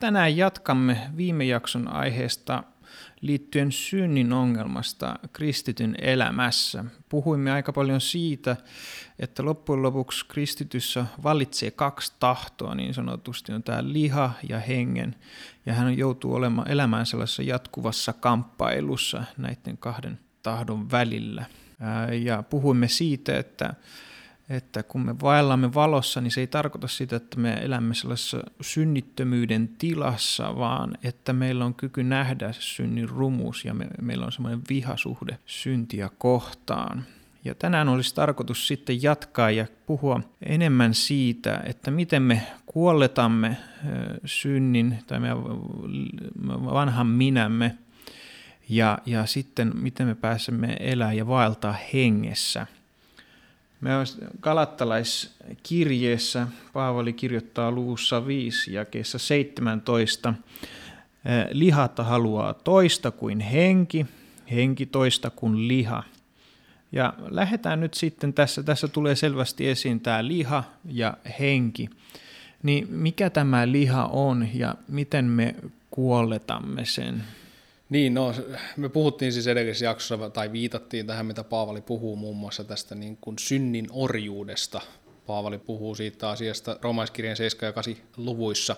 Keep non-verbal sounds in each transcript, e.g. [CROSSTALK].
Tänään jatkamme viime jakson aiheesta liittyen synnin ongelmasta kristityn elämässä. Puhuimme aika paljon siitä, että loppujen lopuksi kristityssä vallitsee kaksi tahtoa, niin sanotusti on tämä liha ja hengen, ja hän joutuu olemaan elämään sellaisessa jatkuvassa kamppailussa näiden kahden tahdon välillä. Ja puhuimme siitä, että että kun me vaellamme valossa, niin se ei tarkoita sitä, että me elämme sellaisessa synnittömyyden tilassa, vaan että meillä on kyky nähdä synnin rumuus ja me, meillä on semmoinen vihasuhde syntiä kohtaan. Ja tänään olisi tarkoitus sitten jatkaa ja puhua enemmän siitä, että miten me kuolletamme synnin tai meidän vanhan minämme ja, ja sitten miten me pääsemme elää ja vaeltaa hengessä – me Galattalaiskirjeessä Paavali kirjoittaa luvussa 5 jakeessa 17. Lihatta haluaa toista kuin henki, henki toista kuin liha. Ja lähdetään nyt sitten tässä, tässä tulee selvästi esiin tämä liha ja henki. Niin mikä tämä liha on ja miten me kuolletamme sen? Niin, no me puhuttiin siis edellisessä jaksossa, tai viitattiin tähän, mitä Paavali puhuu muun muassa tästä niin kuin synnin orjuudesta. Paavali puhuu siitä asiasta romaiskirjan 7 ja 8 luvuissa.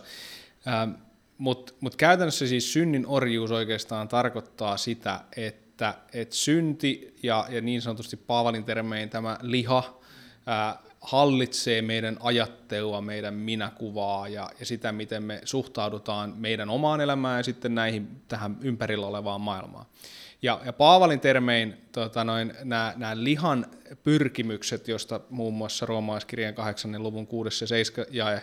Ähm, Mutta mut käytännössä siis synnin orjuus oikeastaan tarkoittaa sitä, että et synti ja, ja niin sanotusti Paavalin termein tämä liha, ää, hallitsee meidän ajattelua, meidän minäkuvaa ja, ja sitä, miten me suhtaudutaan meidän omaan elämään ja sitten näihin tähän ympärillä olevaan maailmaan. Ja, ja Paavalin termein tota noin, nämä, nämä lihan pyrkimykset, josta muun muassa roomaiskirjan 8. luvun 6 ja 7 ja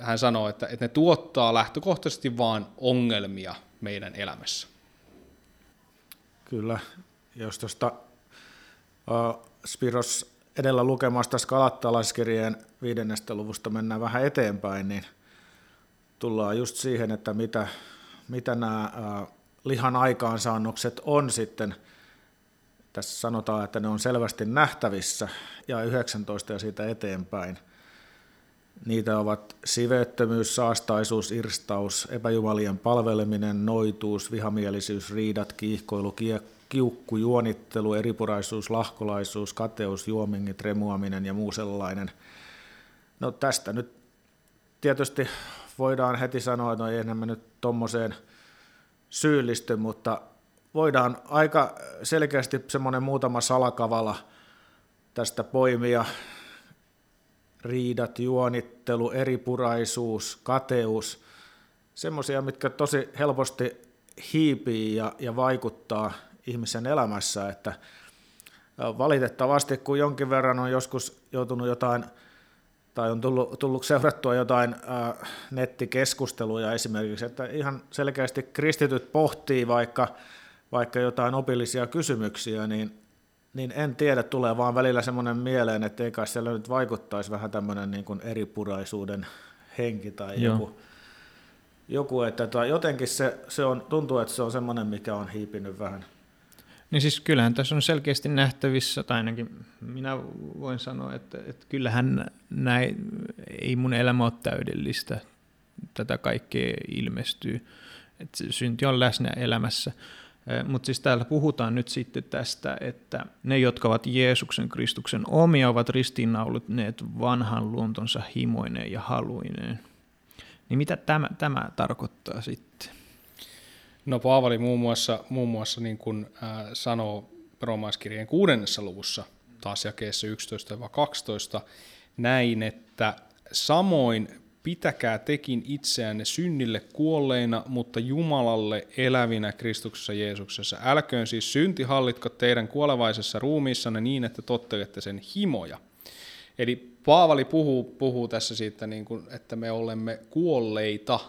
hän sanoo, että, että ne tuottaa lähtökohtaisesti vain ongelmia meidän elämässä. Kyllä, jos tuosta uh, Spiros edellä lukemasta skalattalaiskirjeen viidennestä luvusta mennään vähän eteenpäin, niin tullaan just siihen, että mitä, mitä nämä lihan aikaansaannokset on sitten. Tässä sanotaan, että ne on selvästi nähtävissä ja 19 ja siitä eteenpäin. Niitä ovat siveettömyys, saastaisuus, irstaus, epäjumalien palveleminen, noituus, vihamielisyys, riidat, kiihkoilu, kiekko, kiukku, juonittelu, eripuraisuus, lahkolaisuus, kateus, juomingit, remuaminen ja muu sellainen. No tästä nyt tietysti voidaan heti sanoa, että no ei enää nyt tuommoiseen syyllisty, mutta voidaan aika selkeästi semmoinen muutama salakavala tästä poimia. Riidat, juonittelu, eripuraisuus, kateus, semmoisia, mitkä tosi helposti hiipii ja, ja vaikuttaa ihmisen elämässä, että valitettavasti kun jonkin verran on joskus joutunut jotain tai on tullut, tullut seurattua jotain äh, nettikeskusteluja esimerkiksi, että ihan selkeästi kristityt pohtii vaikka, vaikka jotain opillisia kysymyksiä, niin, niin en tiedä, tulee vaan välillä semmoinen mieleen, että ei kai siellä nyt vaikuttaisi vähän tämmöinen niin kuin eripuraisuuden henki tai Joo. joku, joku että tota, jotenkin se, se on, tuntuu, että se on semmoinen, mikä on hiipinyt vähän – niin siis kyllähän tässä on selkeästi nähtävissä, tai ainakin minä voin sanoa, että, että kyllähän näin, ei mun elämä ole täydellistä. Tätä kaikkea ilmestyy. Että synti on läsnä elämässä. Mutta siis täällä puhutaan nyt sitten tästä, että ne, jotka ovat Jeesuksen Kristuksen omia, ovat ristiinnaulutneet vanhan luontonsa himoineen ja haluineen. Niin mitä tämä, tämä tarkoittaa sitten? No Paavali muun muassa, muun muassa niin kuin, äh, sanoo roomaiskirjeen kuudennessa luvussa, taas jakeessa 11-12, näin, että samoin pitäkää tekin itseänne synnille kuolleina, mutta Jumalalle elävinä Kristuksessa Jeesuksessa. Älköön siis synti hallitko teidän kuolevaisessa ruumiissanne niin, että tottelette sen himoja. Eli Paavali puhuu, puhuu tässä siitä, niin kuin, että me olemme kuolleita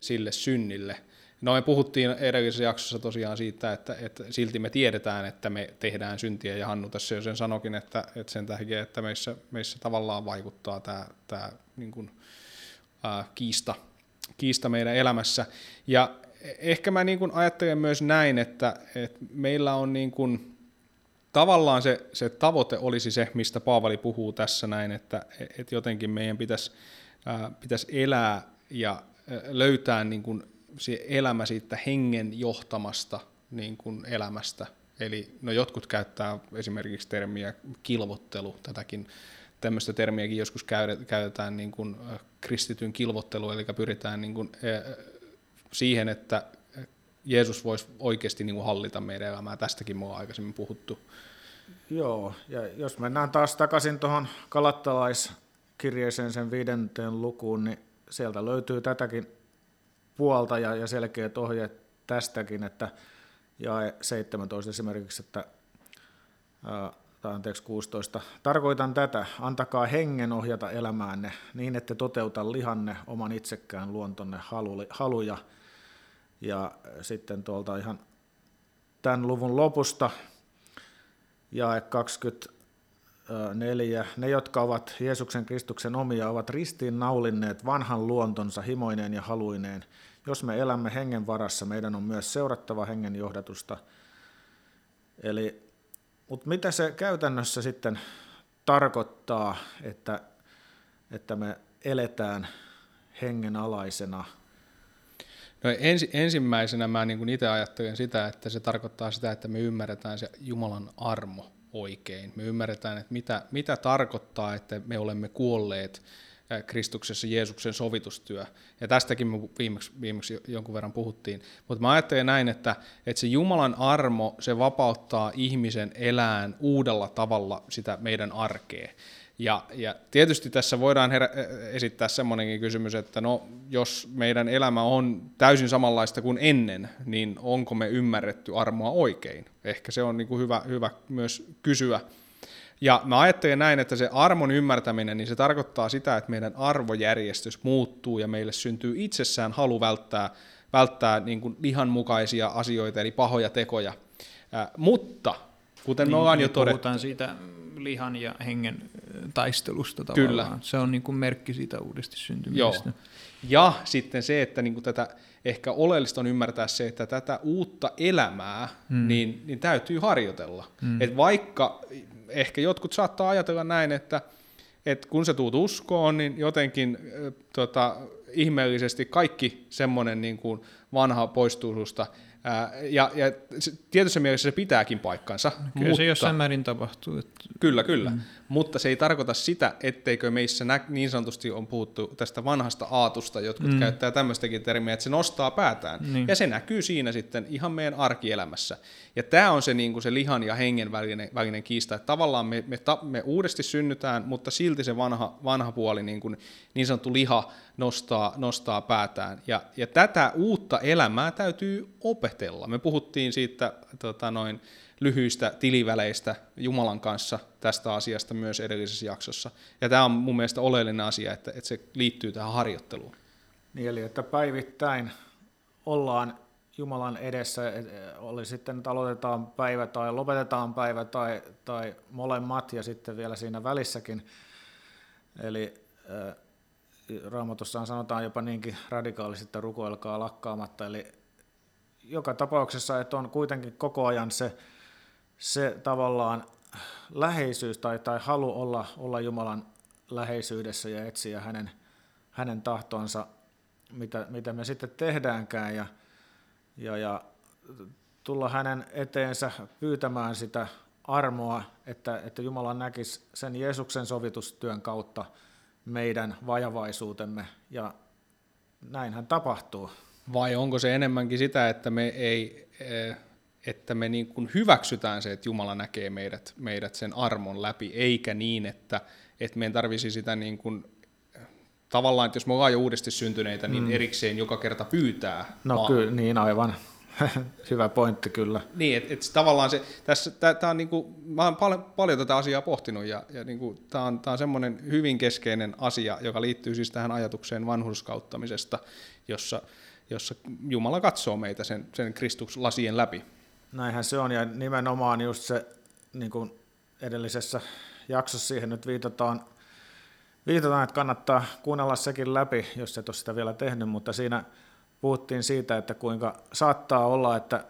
sille synnille. No me puhuttiin edellisessä jaksossa tosiaan siitä, että, että silti me tiedetään, että me tehdään syntiä, ja Hannu tässä jo sen sanokin, että, että sen takia, että meissä, meissä tavallaan vaikuttaa tämä, tämä niin kuin, ää, kiista, kiista meidän elämässä. Ja ehkä mä niin kuin ajattelen myös näin, että, että meillä on niin kuin, tavallaan se, se tavoite olisi se, mistä Paavali puhuu tässä näin, että, että jotenkin meidän pitäisi, ää, pitäisi elää ja löytää niin kuin se elämä siitä hengen johtamasta niin kuin elämästä. Eli no jotkut käyttää esimerkiksi termiä kilvottelu, tätäkin tämmöistä termiäkin joskus käytetään niin kuin kristityn kilvottelu, eli pyritään niin kuin, siihen, että Jeesus voisi oikeasti niin kuin hallita meidän elämää. Tästäkin me on aikaisemmin puhuttu. Joo, ja jos mennään taas takaisin tuohon kalattalaiskirjeeseen sen viidenteen lukuun, niin sieltä löytyy tätäkin puolta ja, ja selkeät ohjeet tästäkin, että ja 17 esimerkiksi, että ää, tai anteeksi 16. Tarkoitan tätä, antakaa hengen ohjata elämäänne niin, että toteuta lihanne oman itsekään luontonne haluja. Ja sitten tuolta ihan tämän luvun lopusta, jae 24. Ne, jotka ovat Jeesuksen Kristuksen omia, ovat ristiin naulinneet vanhan luontonsa himoineen ja haluineen. Jos me elämme hengen varassa, meidän on myös seurattava hengen johdatusta. Eli, mutta mitä se käytännössä sitten tarkoittaa, että, että me eletään hengen alaisena? No ensi, ensimmäisenä mä niin itse ajattelen sitä, että se tarkoittaa sitä, että me ymmärretään se Jumalan armo oikein. Me ymmärretään, että mitä, mitä tarkoittaa, että me olemme kuolleet Kristuksessa Jeesuksen sovitustyö. Ja tästäkin me viimeksi, viimeksi jonkun verran puhuttiin. Mutta mä ajattelen näin, että, että se Jumalan armo, se vapauttaa ihmisen elään uudella tavalla sitä meidän arkea. Ja, ja tietysti tässä voidaan herä, esittää semmoinenkin kysymys, että no, jos meidän elämä on täysin samanlaista kuin ennen, niin onko me ymmärretty armoa oikein? Ehkä se on niin kuin hyvä, hyvä myös kysyä. Ja mä ajattelen näin, että se armon ymmärtäminen, niin se tarkoittaa sitä, että meidän arvojärjestys muuttuu ja meille syntyy itsessään halu välttää, välttää niin kuin lihanmukaisia asioita, eli pahoja tekoja. Äh, mutta, kuten niin, me ollaan niin jo todettu... Puhutaan siitä lihan ja hengen taistelusta tavallaan. Kyllä. Se on niin kuin merkki siitä uudesti syntymisestä. Joo. Ja sitten se, että niin kuin tätä ehkä oleellista on ymmärtää se, että tätä uutta elämää mm. niin, niin täytyy harjoitella. Mm. Et vaikka ehkä jotkut saattaa ajatella näin, että, että kun se tuut uskoon, niin jotenkin äh, tota, ihmeellisesti kaikki semmoinen niin kuin vanha poistuu susta, ja, ja tietyssä mielessä se pitääkin paikkansa. Kyllä mutta, se jossain määrin tapahtuu. Että... Kyllä, kyllä. Mm. Mutta se ei tarkoita sitä, etteikö meissä nä- niin sanotusti on puhuttu tästä vanhasta aatusta, jotkut mm. käyttää tämmöistäkin termiä, että se nostaa päätään. Niin. Ja se näkyy siinä sitten ihan meidän arkielämässä. Ja tämä on se, niin kuin se lihan ja hengen välinen, välinen kiista, että tavallaan me, me, ta, me uudesti synnytään, mutta silti se vanha, vanha puoli, niin, kuin, niin sanottu liha, nostaa, nostaa päätään. Ja, ja tätä uutta elämää täytyy opetella. Me puhuttiin siitä tota noin, lyhyistä tiliväleistä Jumalan kanssa tästä asiasta myös edellisessä jaksossa. Ja tämä on mun mielestä oleellinen asia, että, että se liittyy tähän harjoitteluun. Niin, eli että päivittäin ollaan Jumalan edessä, oli sitten, että aloitetaan päivä tai lopetetaan päivä tai, tai molemmat ja sitten vielä siinä välissäkin. Eli Raamatussaan sanotaan jopa niinkin radikaalisti, että rukoilkaa lakkaamatta. Eli joka tapauksessa, että on kuitenkin koko ajan se, se tavallaan läheisyys tai, tai halu olla, olla Jumalan läheisyydessä ja etsiä hänen, hänen tahtonsa, mitä, mitä me sitten tehdäänkään, ja, ja, ja tulla hänen eteensä pyytämään sitä armoa, että, että Jumala näkisi sen Jeesuksen sovitustyön kautta meidän vajavaisuutemme, ja näinhän tapahtuu. Vai onko se enemmänkin sitä, että me ei, eh, että me niin kuin hyväksytään se, että Jumala näkee meidät, meidät sen armon läpi, eikä niin, että, että meidän tarvisi sitä niin kuin, tavallaan, että jos me ollaan jo uudesti syntyneitä, niin mm. erikseen joka kerta pyytää. No kyllä, niin aivan. [LAUGHS] Hyvä pointti kyllä. Niin, että et tavallaan se, tässä, tää, on niinku, mä oon paljon, paljon tätä asiaa pohtinut ja, ja niinku, tämä on, tää on semmoinen hyvin keskeinen asia, joka liittyy siis tähän ajatukseen vanhurskauttamisesta, jossa, jossa Jumala katsoo meitä sen, sen Kristuslasien läpi. Näinhän se on ja nimenomaan just se, niin kuin edellisessä jaksossa siihen nyt viitataan, viitataan, että kannattaa kuunnella sekin läpi, jos et ole sitä vielä tehnyt, mutta siinä puhuttiin siitä, että kuinka saattaa olla, että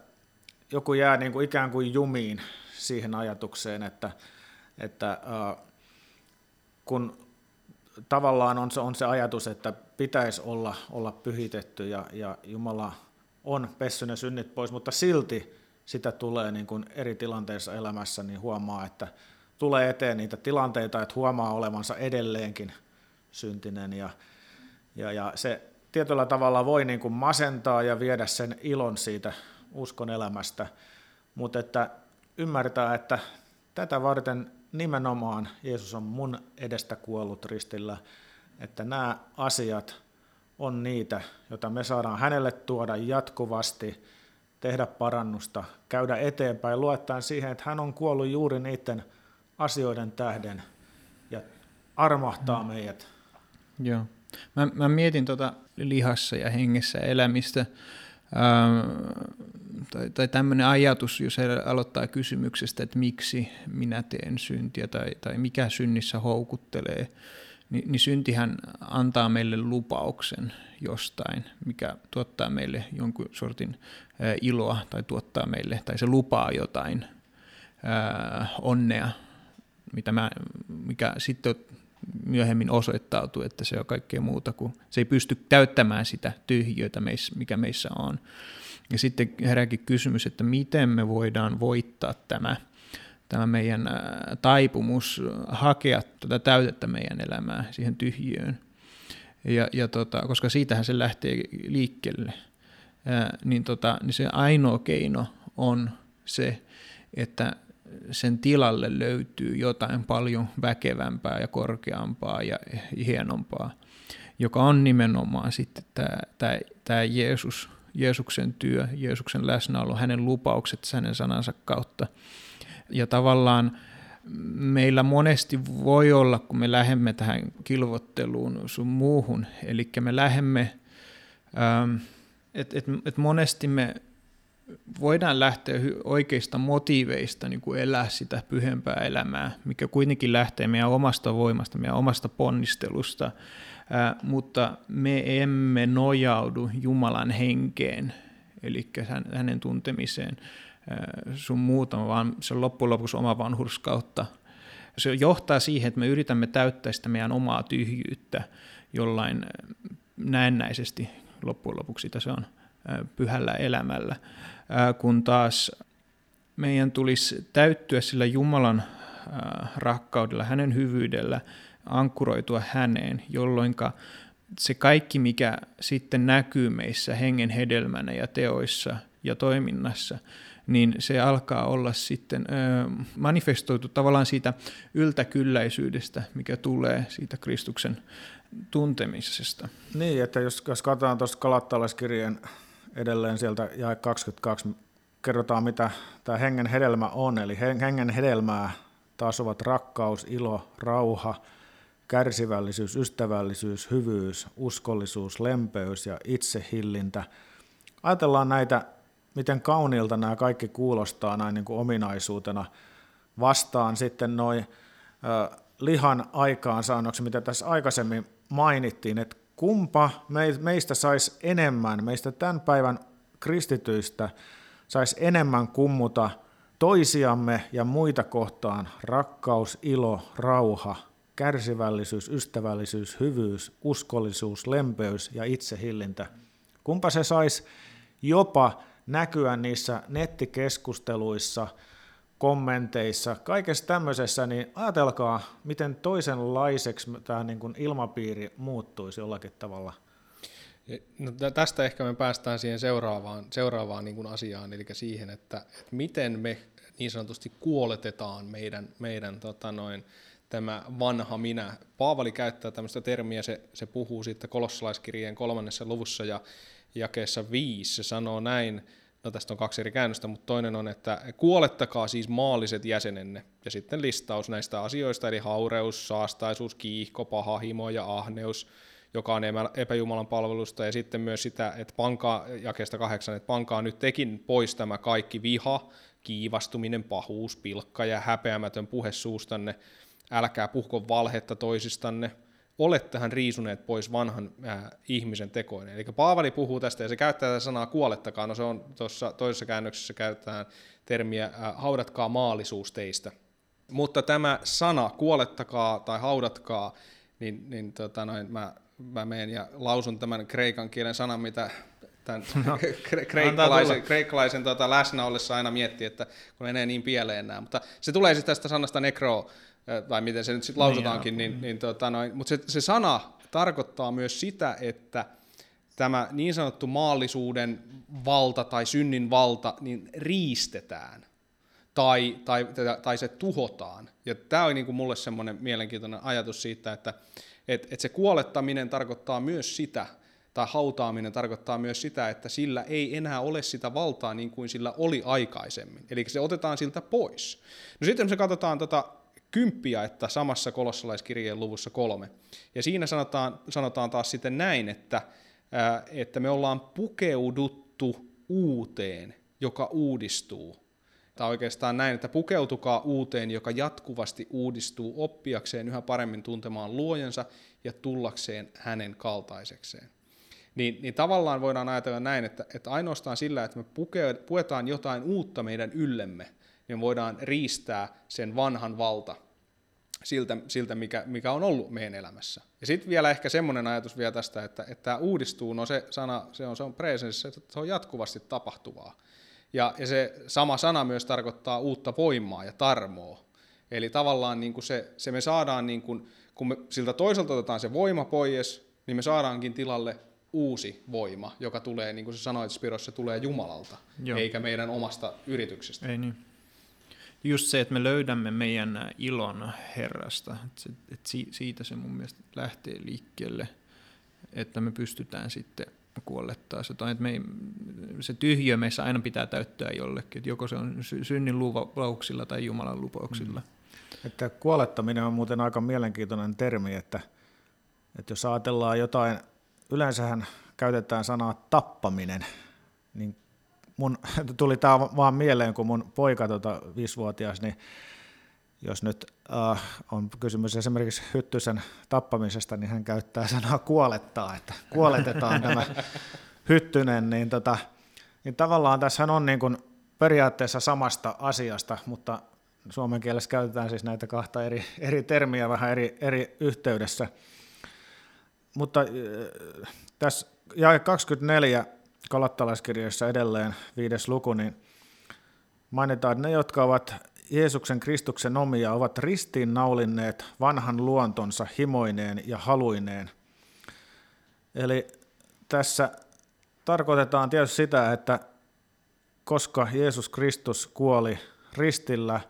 joku jää niin kuin ikään kuin jumiin siihen ajatukseen, että, että äh, kun tavallaan on se, on se ajatus, että pitäisi olla, olla pyhitetty ja, ja Jumala on pessy ne synnit pois, mutta silti sitä tulee niin kuin eri tilanteissa elämässä, niin huomaa, että tulee eteen niitä tilanteita, että huomaa olevansa edelleenkin syntinen ja, ja, ja se tietyllä tavalla voi niin kuin masentaa ja viedä sen ilon siitä uskon elämästä, mutta että ymmärtää, että tätä varten nimenomaan Jeesus on mun edestä kuollut ristillä, että nämä asiat on niitä, joita me saadaan hänelle tuoda jatkuvasti, tehdä parannusta, käydä eteenpäin, luettaen siihen, että hän on kuollut juuri niiden asioiden tähden ja armahtaa mm. meidät. Joo. Mä, mä mietin tuota lihassa ja hengessä elämistä, ää, tai, tai tämmöinen ajatus, jos aloittaa kysymyksestä, että miksi minä teen syntiä tai, tai mikä synnissä houkuttelee, niin, niin syntihän antaa meille lupauksen jostain, mikä tuottaa meille jonkun sortin ää, iloa tai tuottaa meille, tai se lupaa jotain ää, onnea, mitä mä, mikä sitten myöhemmin osoittautuu, että se on kaikkea muuta kuin, se ei pysty täyttämään sitä tyhjötä, mikä meissä on. Ja sitten herääkin kysymys, että miten me voidaan voittaa tämä, tämä meidän taipumus hakea tätä täytettä meidän elämää siihen tyhjöön. Ja, ja tota, koska siitähän se lähtee liikkeelle, ää, niin, tota, niin se ainoa keino on se, että sen tilalle löytyy jotain paljon väkevämpää ja korkeampaa ja hienompaa, joka on nimenomaan sitten tämä, tämä, tämä Jeesus, Jeesuksen työ, Jeesuksen läsnäolo, hänen lupaukset hänen sanansa kautta. Ja tavallaan meillä monesti voi olla, kun me lähemme tähän kilvotteluun sun muuhun, eli me lähemme, ähm, että et, et monesti me voidaan lähteä oikeista motiiveista niin kuin elää sitä pyhempää elämää, mikä kuitenkin lähtee meidän omasta voimasta, meidän omasta ponnistelusta, ää, mutta me emme nojaudu Jumalan henkeen, eli hänen tuntemiseen sun muuta, vaan se on loppujen lopuksi oma vanhurskautta. Se johtaa siihen, että me yritämme täyttää sitä meidän omaa tyhjyyttä jollain näennäisesti loppujen lopuksi sitä se on pyhällä elämällä kun taas meidän tulisi täyttyä sillä Jumalan rakkaudella, hänen hyvyydellä, ankkuroitua häneen, jolloin se kaikki, mikä sitten näkyy meissä hengen hedelmänä ja teoissa ja toiminnassa, niin se alkaa olla sitten manifestoitu tavallaan siitä yltäkylläisyydestä, mikä tulee siitä Kristuksen tuntemisesta. Niin, että jos, jos katsotaan tuosta kalattalaiskirjeen edelleen sieltä jae 22 kerrotaan, mitä tämä hengen hedelmä on. Eli hengen hedelmää taas ovat rakkaus, ilo, rauha, kärsivällisyys, ystävällisyys, hyvyys, uskollisuus, lempeys ja itsehillintä. Ajatellaan näitä, miten kauniilta nämä kaikki kuulostaa näin niin kuin ominaisuutena vastaan sitten noin lihan aikaansaannokset, mitä tässä aikaisemmin mainittiin, että kumpa meistä saisi enemmän, meistä tämän päivän kristityistä saisi enemmän kummuta toisiamme ja muita kohtaan rakkaus, ilo, rauha, kärsivällisyys, ystävällisyys, hyvyys, uskollisuus, lempeys ja itsehillintä. Kumpa se saisi jopa näkyä niissä nettikeskusteluissa – kommenteissa, kaikessa tämmöisessä, niin ajatelkaa, miten toisenlaiseksi tämä niin kuin ilmapiiri muuttuisi jollakin tavalla. No, tästä ehkä me päästään siihen seuraavaan, seuraavaan niin kuin asiaan, eli siihen, että, että miten me niin sanotusti kuoletetaan meidän, meidän tota noin, tämä vanha minä. Paavali käyttää tämmöistä termiä, se, se puhuu siitä kolossalaiskirjeen kolmannessa luvussa ja jakeessa viisi, se sanoo näin, no tästä on kaksi eri käännöstä, mutta toinen on, että kuolettakaa siis maalliset jäsenenne, ja sitten listaus näistä asioista, eli haureus, saastaisuus, kiihko, paha himo ja ahneus, joka on epäjumalan palvelusta, ja sitten myös sitä, että pankaa, jakeesta kahdeksan, että pankaa nyt tekin pois tämä kaikki viha, kiivastuminen, pahuus, pilkka ja häpeämätön puhe suustanne, älkää puhko valhetta toisistanne, olettehan riisuneet pois vanhan äh, ihmisen tekoinen. Eli Paavali puhuu tästä ja se käyttää tätä sanaa kuolettakaa, no se on tuossa toisessa käännöksessä käytetään termiä äh, haudatkaa maallisuus teistä. Mutta tämä sana kuolettakaa tai haudatkaa, niin, niin tota noin, mä, mä menen ja lausun tämän kreikan kielen sanan, mitä tämän no, [LAUGHS] kreikkalaisen, kreikkalaisen tota, läsnä ollessa aina miettii, että kun menee niin pieleen nämä. Mutta se tulee siis tästä sanasta nekro, tai miten se nyt sitten lausutaankin, niin, niin, niin tota noin, mutta se, se sana tarkoittaa myös sitä, että tämä niin sanottu maallisuuden valta tai synnin valta niin riistetään tai, tai, tai se tuhotaan. Ja tämä on niin kuin mulle semmoinen mielenkiintoinen ajatus siitä, että et, et se kuolettaminen tarkoittaa myös sitä, tai hautaaminen tarkoittaa myös sitä, että sillä ei enää ole sitä valtaa niin kuin sillä oli aikaisemmin. Eli se otetaan siltä pois. No sitten me katsotaan tota kymppiä, että samassa kolossalaiskirjeen luvussa kolme. Ja siinä sanotaan, sanotaan taas sitten näin, että, ää, että me ollaan pukeuduttu uuteen, joka uudistuu. Tai oikeastaan näin, että pukeutukaa uuteen, joka jatkuvasti uudistuu oppiakseen yhä paremmin tuntemaan luojansa ja tullakseen hänen kaltaisekseen. Niin, niin tavallaan voidaan ajatella näin, että, että ainoastaan sillä, että me puke, puetaan jotain uutta meidän yllemme, niin voidaan riistää sen vanhan valta siltä, siltä mikä, mikä on ollut meidän elämässä. Ja sitten vielä ehkä semmoinen ajatus vielä tästä, että, että tämä uudistuu, no se sana, se on, se on presence, että se on jatkuvasti tapahtuvaa. Ja, ja se sama sana myös tarkoittaa uutta voimaa ja tarmoa. Eli tavallaan niin kuin se, se me saadaan, niin kuin, kun me siltä toiselta otetaan se voima pois, niin me saadaankin tilalle uusi voima, joka tulee, niin kuin sä sanoit Spiros, se tulee Jumalalta, Joo. eikä meidän omasta yrityksestä. Ei niin just se, että me löydämme meidän ilon Herrasta, että, se, että siitä se mun mielestä lähtee liikkeelle, että me pystytään sitten kuollettaa se, että me ei, se tyhjö meissä aina pitää täyttää jollekin, että joko se on synnin lupauksilla tai Jumalan lupauksilla. Mm. Että kuolettaminen on muuten aika mielenkiintoinen termi, että, että jos ajatellaan jotain, yleensähän käytetään sanaa tappaminen, niin mun [LAUGHS] tuli tämä vaan mieleen, kun mun poika tota, viisivuotias, niin jos nyt äh, on kysymys esimerkiksi hyttysen tappamisesta, niin hän käyttää sanaa kuolettaa, että kuoletetaan tämä [LAUGHS] hyttynen, niin, tota, niin tavallaan tässä on niin kuin periaatteessa samasta asiasta, mutta suomen kielessä käytetään siis näitä kahta eri, eri termiä vähän eri, eri yhteydessä. Mutta äh, tässä jae 24 kalattalaiskirjoissa edelleen viides luku, niin mainitaan, ne, jotka ovat Jeesuksen Kristuksen omia, ovat ristiin naulinneet vanhan luontonsa himoineen ja haluineen. Eli tässä tarkoitetaan tietysti sitä, että koska Jeesus Kristus kuoli ristillä,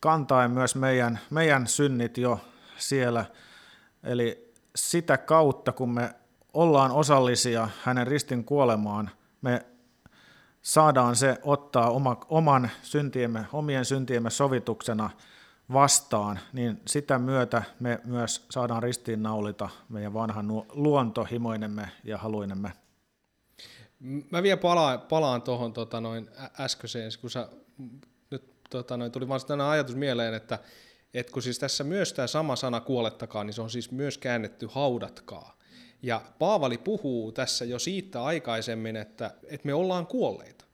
kantaen myös meidän, meidän synnit jo siellä, eli sitä kautta, kun me ollaan osallisia hänen ristin kuolemaan, me saadaan se ottaa oma, oman syntiemme, omien syntiemme sovituksena vastaan, niin sitä myötä me myös saadaan ristiin naulita meidän vanhan luontohimoinemme ja haluinemme. Mä vielä palaan, palaan tuohon tota noin äskeiseen, kun sä, nyt tota noin, tuli vaan sellainen ajatus mieleen, että, että kun siis tässä myös tämä sama sana kuolettakaa, niin se on siis myös käännetty haudatkaa. Ja Paavali puhuu tässä jo siitä aikaisemmin, että, että me ollaan kuolleita.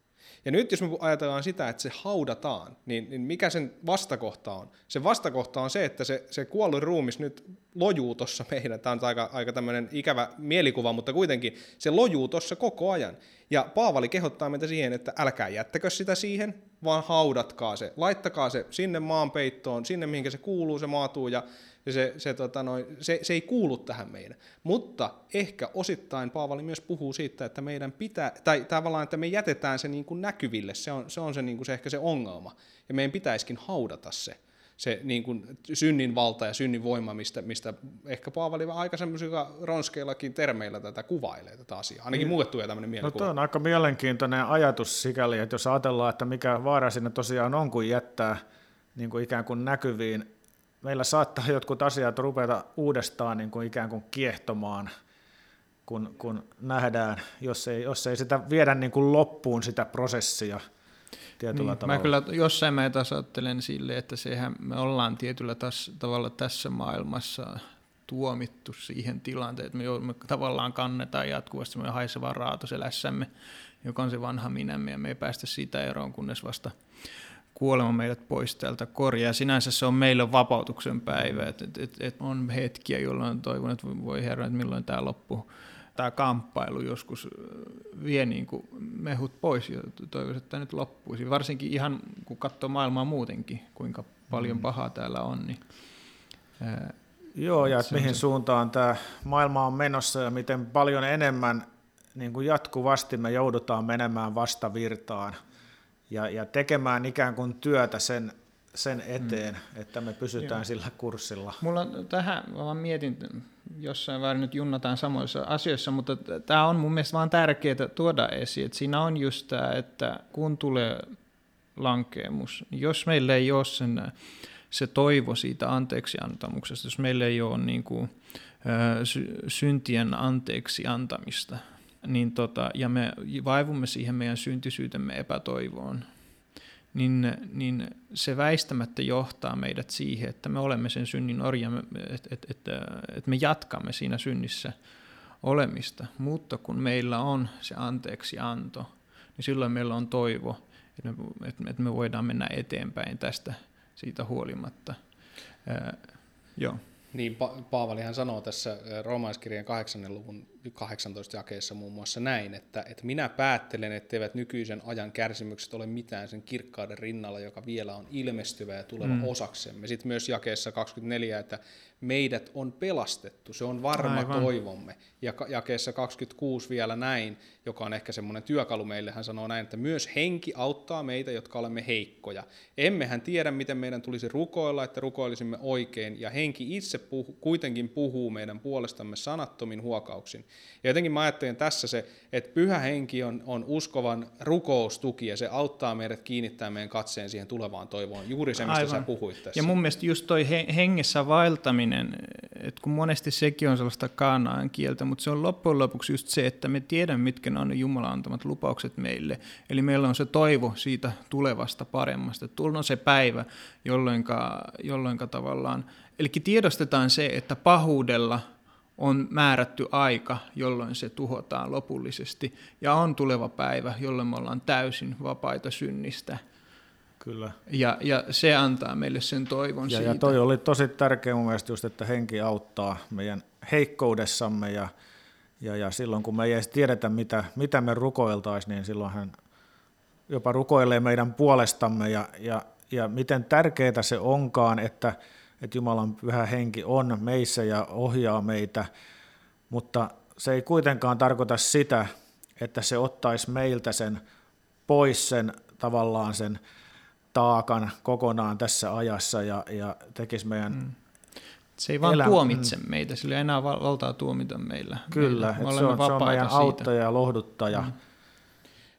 Ja nyt jos me ajatellaan sitä, että se haudataan, niin, niin mikä sen vastakohta on? Se vastakohta on se, että se, se kuollut ruumis nyt lojuu tuossa meidän. Tämä on aika, aika tämmöinen ikävä mielikuva, mutta kuitenkin se lojuu tuossa koko ajan. Ja Paavali kehottaa meitä siihen, että älkää jättäkö sitä siihen, vaan haudatkaa se. Laittakaa se sinne maanpeittoon, sinne mihinkä se kuuluu, se maatuu ja ja se, se, tota noin, se, se ei kuulu tähän meidän. Mutta ehkä osittain Paavali myös puhuu siitä, että meidän pitää, tai tavallaan, että me jätetään se niin kuin näkyville, se on se, on se, niin kuin se ehkä se ongelma, ja meidän pitäisikin haudata se se niin kuin synnin valta ja synnin voima, mistä, mistä ehkä Paavali aika semmoisilla ronskeillakin termeillä tätä kuvailee tätä asiaa. Ainakin mulle tulee tämmöinen mielikuva. No on aika mielenkiintoinen ajatus sikäli, että jos ajatellaan, että mikä vaara siinä tosiaan on, kun jättää niin kuin ikään kuin näkyviin meillä saattaa jotkut asiat rupeta uudestaan niin kuin ikään kuin kiehtomaan, kun, kun nähdään, jos ei, jos ei sitä viedä niin kuin loppuun sitä prosessia tietyllä niin, tavalla. Mä kyllä jossain mä taas ajattelen sille, että sehän me ollaan tietyllä tas, tavalla tässä maailmassa tuomittu siihen tilanteeseen, että me, joudumme, tavallaan kannetaan jatkuvasti me haisevaa raatoselässämme, joka on se vanha minämme, ja me ei päästä siitä eroon, kunnes vasta kuolema meidät pois täältä korjaa. Sinänsä se on meille vapautuksen päivä, että et, et, et on hetkiä, jolloin toivon, että voi herra, että milloin tämä loppuu. Tämä kamppailu joskus vie niin kuin mehut pois ja toivoisin, että tämä nyt loppuisi. Varsinkin ihan kun katsoo maailmaa muutenkin, kuinka paljon mm. pahaa täällä on. Niin, ää, Joo, ja että mihin suuntaan tämä maailma on menossa ja miten paljon enemmän niin kuin jatkuvasti me joudutaan menemään vastavirtaan – ja, ja tekemään ikään kuin työtä sen, sen eteen, mm. että me pysytään Joo. sillä kurssilla. Mulla on tähän, mä vaan mietin, jossain väärin nyt junnataan samoissa asioissa, mutta tämä on mun mielestä vaan tärkeää tuoda esiin, että siinä on just tämä, että kun tulee lankeemus, niin jos meillä ei ole sen, se toivo siitä anteeksiantamuksesta, jos meillä ei ole niin kuin, syntien anteeksi antamista, niin tota, ja me vaivumme siihen meidän syntisyytemme epätoivoon, niin, niin se väistämättä johtaa meidät siihen, että me olemme sen synnin orja, että et, et, et me jatkamme siinä synnissä olemista. Mutta kun meillä on se anteeksi anto, niin silloin meillä on toivo, että me, että me voidaan mennä eteenpäin tästä siitä huolimatta. Ää, joo. Niin, pa- Paavalihan sanoo tässä roomaiskirjan 8. luvun 18 jakeessa muun muassa näin, että, että minä päättelen, etteivät nykyisen ajan kärsimykset ole mitään sen kirkkauden rinnalla, joka vielä on ilmestyvä ja tuleva mm. osaksemme. Sitten myös jakeessa 24, että meidät on pelastettu, se on varma Aivan. toivomme. Ja jakeessa 26 vielä näin, joka on ehkä semmoinen työkalu meille, hän sanoo näin, että myös henki auttaa meitä, jotka olemme heikkoja. Emmehän tiedä, miten meidän tulisi rukoilla, että rukoilisimme oikein, ja henki itse puhu, kuitenkin puhuu meidän puolestamme sanattomin huokauksin. Ja jotenkin mä ajattelen tässä se, että pyhä henki on, on uskovan rukoustuki, ja se auttaa meidät kiinnittää meidän katseen siihen tulevaan toivoon, juuri se, mistä Aivan. sä puhuit tässä. Ja mun mielestä just toi hengessä vaeltaminen, että kun monesti sekin on sellaista kaanaan kieltä, mutta se on loppujen lopuksi just se, että me tiedämme, mitkä ne on Jumalan antamat lupaukset meille. Eli meillä on se toivo siitä tulevasta paremmasta. Tullut on se päivä, jolloin, jolloin tavallaan, eli tiedostetaan se, että pahuudella on määrätty aika, jolloin se tuhotaan lopullisesti, ja on tuleva päivä, jolloin me ollaan täysin vapaita synnistä. Kyllä. Ja, ja se antaa meille sen toivon ja, siitä. Ja toi oli tosi tärkeä mun mielestä just, että henki auttaa meidän heikkoudessamme ja, ja, ja silloin kun me ei edes tiedetä, mitä, mitä me rukoiltaisiin, niin silloin hän jopa rukoilee meidän puolestamme ja, ja, ja miten tärkeää se onkaan, että, että Jumalan pyhä henki on meissä ja ohjaa meitä, mutta se ei kuitenkaan tarkoita sitä, että se ottaisi meiltä sen pois sen tavallaan sen taakan kokonaan tässä ajassa ja, ja tekisi meidän mm. Se ei vaan elä... tuomitse meitä, sillä ei enää valtaa tuomita meillä. Kyllä, meillä. Me se, on, se on meidän siitä. auttaja ja lohduttaja. Mm.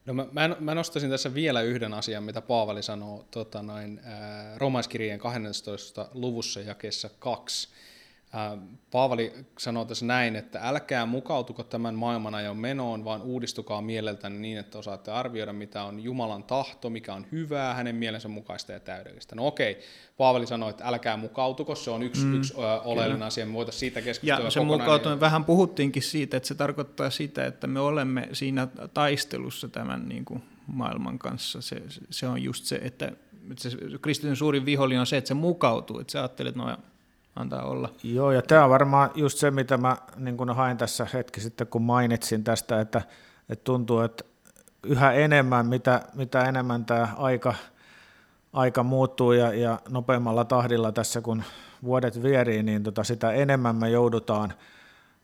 No mä, mä, mä nostaisin tässä vielä yhden asian, mitä Paavali sanoo tota noin, äh, romaiskirjeen 12. luvussa jakeessa 2. Paavali sanoo tässä näin, että älkää mukautuko tämän maailman ajan menoon, vaan uudistukaa mieleltänne niin, että osaatte arvioida, mitä on Jumalan tahto, mikä on hyvää, hänen mielensä mukaista ja täydellistä. No okei, Paavali sanoi, että älkää mukautuko, se on yksi, mm, yksi oleellinen kyllä. asia, me voitaisiin siitä keskustella Ja se mukautuminen, vähän puhuttiinkin siitä, että se tarkoittaa sitä, että me olemme siinä taistelussa tämän niin kuin maailman kanssa. Se, se on just se, että se kristityn suurin vihollinen on se, että se mukautuu, että sä ajattelet, että no antaa olla. Joo, ja tämä on varmaan just se, mitä mä niin kun hain tässä hetki sitten, kun mainitsin tästä, että, että tuntuu, että yhä enemmän, mitä, mitä enemmän tämä aika aika muuttuu ja, ja nopeammalla tahdilla tässä kun vuodet vierii, niin tota sitä enemmän me joudutaan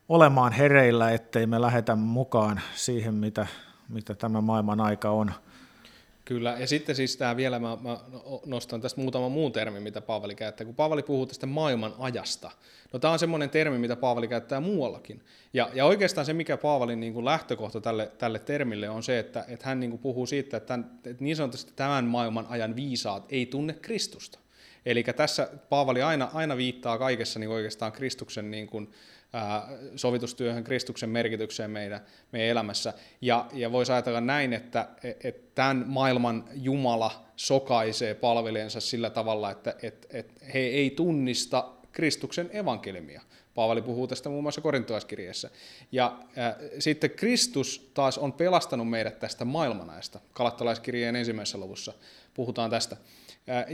olemaan hereillä, ettei me lähetä mukaan siihen, mitä, mitä tämä maailman aika on. Kyllä, ja sitten siis tämä vielä, mä, mä nostan tästä muutaman muun termin, mitä Paavali käyttää. Kun Paavali puhuu tästä maailman ajasta, no tämä on semmoinen termi, mitä Paavali käyttää muuallakin. Ja, ja oikeastaan se, mikä Paavalin niin kuin lähtökohta tälle, tälle termille on se, että, että hän niin kuin puhuu siitä, että, tämän, että niin sanotusti tämän maailman ajan viisaat ei tunne Kristusta. Eli tässä Paavali aina, aina viittaa kaikessa niin oikeastaan Kristuksen niin kuin, sovitustyöhön, Kristuksen merkitykseen meidän, meidän elämässä. Ja, ja voisi ajatella näin, että, että tämän maailman Jumala sokaisee palvelijansa sillä tavalla, että, että, että he ei tunnista Kristuksen evankeliumia. Paavali puhuu tästä muun muassa korintoaskirjeessä. Ja äh, sitten Kristus taas on pelastanut meidät tästä maailmanajasta. Kalattalaiskirjeen ensimmäisessä luvussa puhutaan tästä. Ja,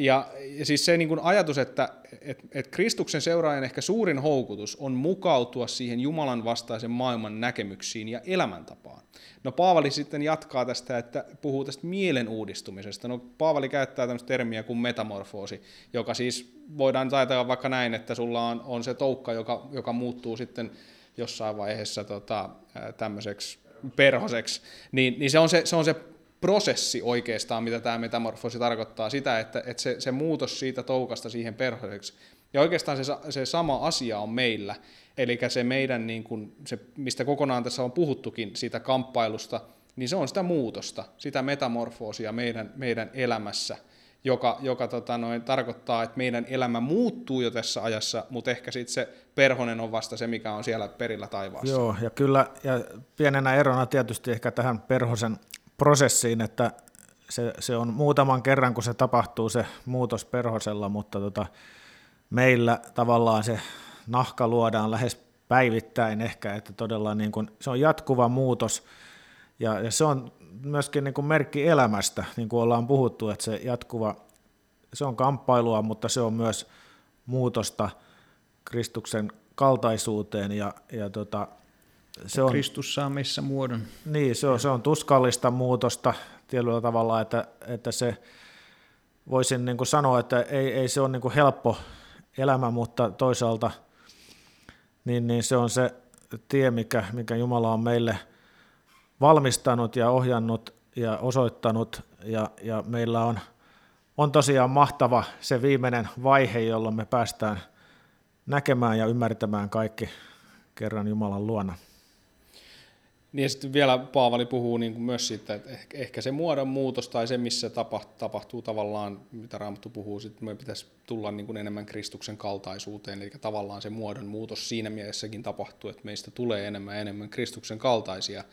ja siis se niin kuin ajatus, että et, et Kristuksen seuraajan ehkä suurin houkutus on mukautua siihen Jumalan vastaisen maailman näkemyksiin ja elämäntapaan. No Paavali sitten jatkaa tästä, että puhuu tästä mielen uudistumisesta. No Paavali käyttää tämmöistä termiä kuin metamorfoosi, joka siis voidaan ajatella vaikka näin, että sulla on, on se toukka, joka, joka muuttuu sitten jossain vaiheessa tota, tämmöiseksi perhoseksi, niin, niin se, on se, se on se prosessi oikeastaan, mitä tämä metamorfosi tarkoittaa, sitä, että, että se, se muutos siitä toukasta siihen perhoseksi. Ja oikeastaan se, se sama asia on meillä, eli se meidän, niin kuin, se, mistä kokonaan tässä on puhuttukin, siitä kamppailusta, niin se on sitä muutosta, sitä metamorfoosia meidän, meidän elämässä, joka, joka tota noin, tarkoittaa, että meidän elämä muuttuu jo tässä ajassa, mutta ehkä sitten se perhonen on vasta se, mikä on siellä perillä taivaassa. Joo, ja kyllä, ja pienenä erona tietysti ehkä tähän perhosen prosessiin, että se, se on muutaman kerran, kun se tapahtuu se muutos perhosella, mutta tota, meillä tavallaan se nahka luodaan lähes päivittäin ehkä, että todella niin kuin, se on jatkuva muutos. Ja, ja se on myöskin niin kuin merkki elämästä, niin kuin ollaan puhuttu, että se jatkuva, se on kamppailua, mutta se on myös muutosta Kristuksen kaltaisuuteen. Ja, ja tota, se on, Kristus saa meissä muodon. Niin, se on, se on tuskallista muutosta tietyllä tavalla, että, että se voisin niin kuin sanoa, että ei, ei se ole niin kuin helppo elämä, mutta toisaalta niin, niin se on se tie, mikä, mikä Jumala on meille valmistanut ja ohjannut ja osoittanut, ja, ja meillä on, on tosiaan mahtava se viimeinen vaihe, jolloin me päästään näkemään ja ymmärtämään kaikki kerran Jumalan luona. Niin ja sitten vielä Paavali puhuu niin kuin myös siitä, että ehkä se muodon muutos tai se, missä tapahtuu, tapahtuu tavallaan, mitä Raamattu puhuu, sitten me pitäisi tulla niin kuin enemmän Kristuksen kaltaisuuteen, eli tavallaan se muodon muutos siinä mielessäkin tapahtuu, että meistä tulee enemmän ja enemmän Kristuksen kaltaisia.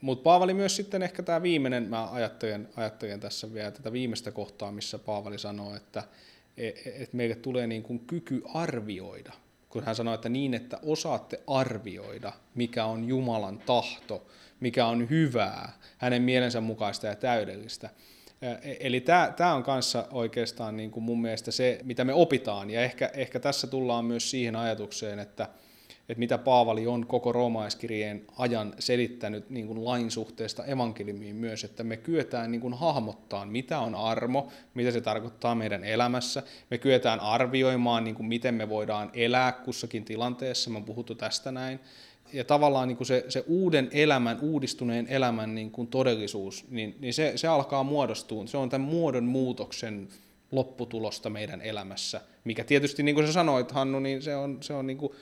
Mutta Paavali myös sitten ehkä tämä viimeinen, mä ajattelen, ajattelen tässä vielä tätä viimeistä kohtaa, missä Paavali sanoo, että et, et meille tulee niin kuin kyky arvioida kun hän sanoi, että niin, että osaatte arvioida, mikä on Jumalan tahto, mikä on hyvää, hänen mielensä mukaista ja täydellistä. E, eli tämä on kanssa oikeastaan niin kuin mun mielestä se, mitä me opitaan, ja ehkä, ehkä tässä tullaan myös siihen ajatukseen, että – että mitä Paavali on koko roomaiskirjeen ajan selittänyt niin kuin lain suhteesta evankeliumiin myös, että me kyetään niin kuin hahmottaa, mitä on armo, mitä se tarkoittaa meidän elämässä. Me kyetään arvioimaan, niin kuin miten me voidaan elää kussakin tilanteessa, on puhuttu tästä näin. Ja tavallaan niin kuin se, se uuden elämän, uudistuneen elämän niin kuin todellisuus, niin, niin se, se alkaa muodostua. Se on tämän muodon muutoksen lopputulosta meidän elämässä, mikä tietysti, niin kuin sä sanoit, Hannu, niin se on, se on niin kuin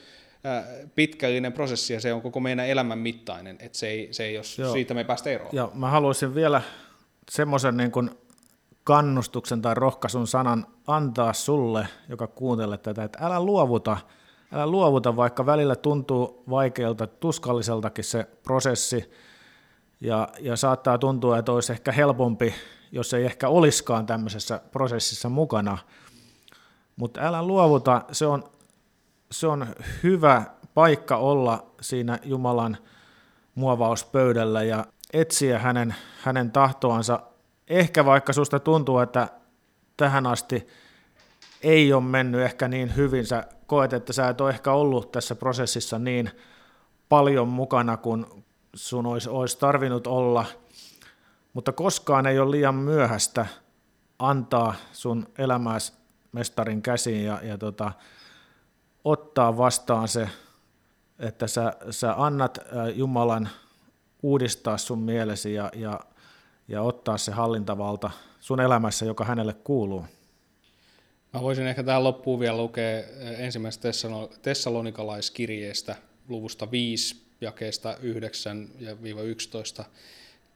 pitkällinen prosessi ja se on koko meidän elämän mittainen, että se ei, se ei jos Joo. siitä me ei päästä eroon. Joo, mä haluaisin vielä semmoisen niin kuin kannustuksen tai rohkaisun sanan antaa sulle, joka kuuntelet tätä, että älä luovuta, älä luovuta, vaikka välillä tuntuu vaikealta, tuskalliseltakin se prosessi, ja, ja saattaa tuntua, että olisi ehkä helpompi, jos ei ehkä olisikaan tämmöisessä prosessissa mukana, mutta älä luovuta, se on se on hyvä paikka olla siinä Jumalan muovauspöydällä ja etsiä hänen, hänen tahtoansa. Ehkä vaikka susta tuntuu, että tähän asti ei ole mennyt ehkä niin hyvin, sä koet, että sä et ole ehkä ollut tässä prosessissa niin paljon mukana kuin sun olisi, olisi tarvinnut olla, mutta koskaan ei ole liian myöhäistä antaa sun elämäsi mestarin käsiin ja, ja tota, ottaa vastaan se, että sä, sä annat Jumalan uudistaa sun mielesi ja, ja, ja ottaa se hallintavalta sun elämässä, joka hänelle kuuluu. Mä voisin ehkä tähän loppuun vielä lukea ensimmäisestä tessalonikalaiskirjeestä luvusta 5, jakeesta 9 ja 11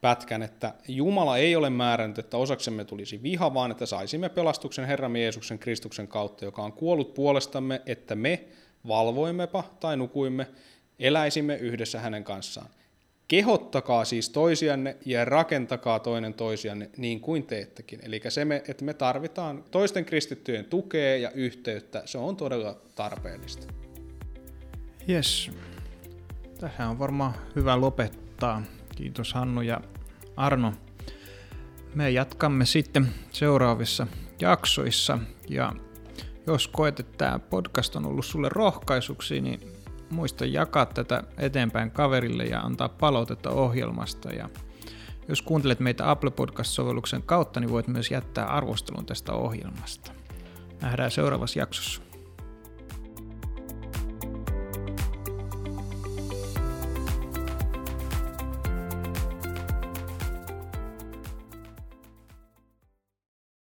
pätkän, että Jumala ei ole määrännyt, että osaksemme tulisi viha, vaan että saisimme pelastuksen Herramme Jeesuksen Kristuksen kautta, joka on kuollut puolestamme, että me valvoimmepa tai nukuimme, eläisimme yhdessä hänen kanssaan. Kehottakaa siis toisianne ja rakentakaa toinen toisianne niin kuin teettekin. Eli se, me, että me tarvitaan toisten kristittyjen tukea ja yhteyttä, se on todella tarpeellista. Yes. Tähän on varmaan hyvä lopettaa. Kiitos Hannu ja Arno. Me jatkamme sitten seuraavissa jaksoissa ja jos koet, että tämä podcast on ollut sulle rohkaisuksi, niin muista jakaa tätä eteenpäin kaverille ja antaa palautetta ohjelmasta. Ja jos kuuntelet meitä Apple Podcast-sovelluksen kautta, niin voit myös jättää arvostelun tästä ohjelmasta. Nähdään seuraavassa jaksossa.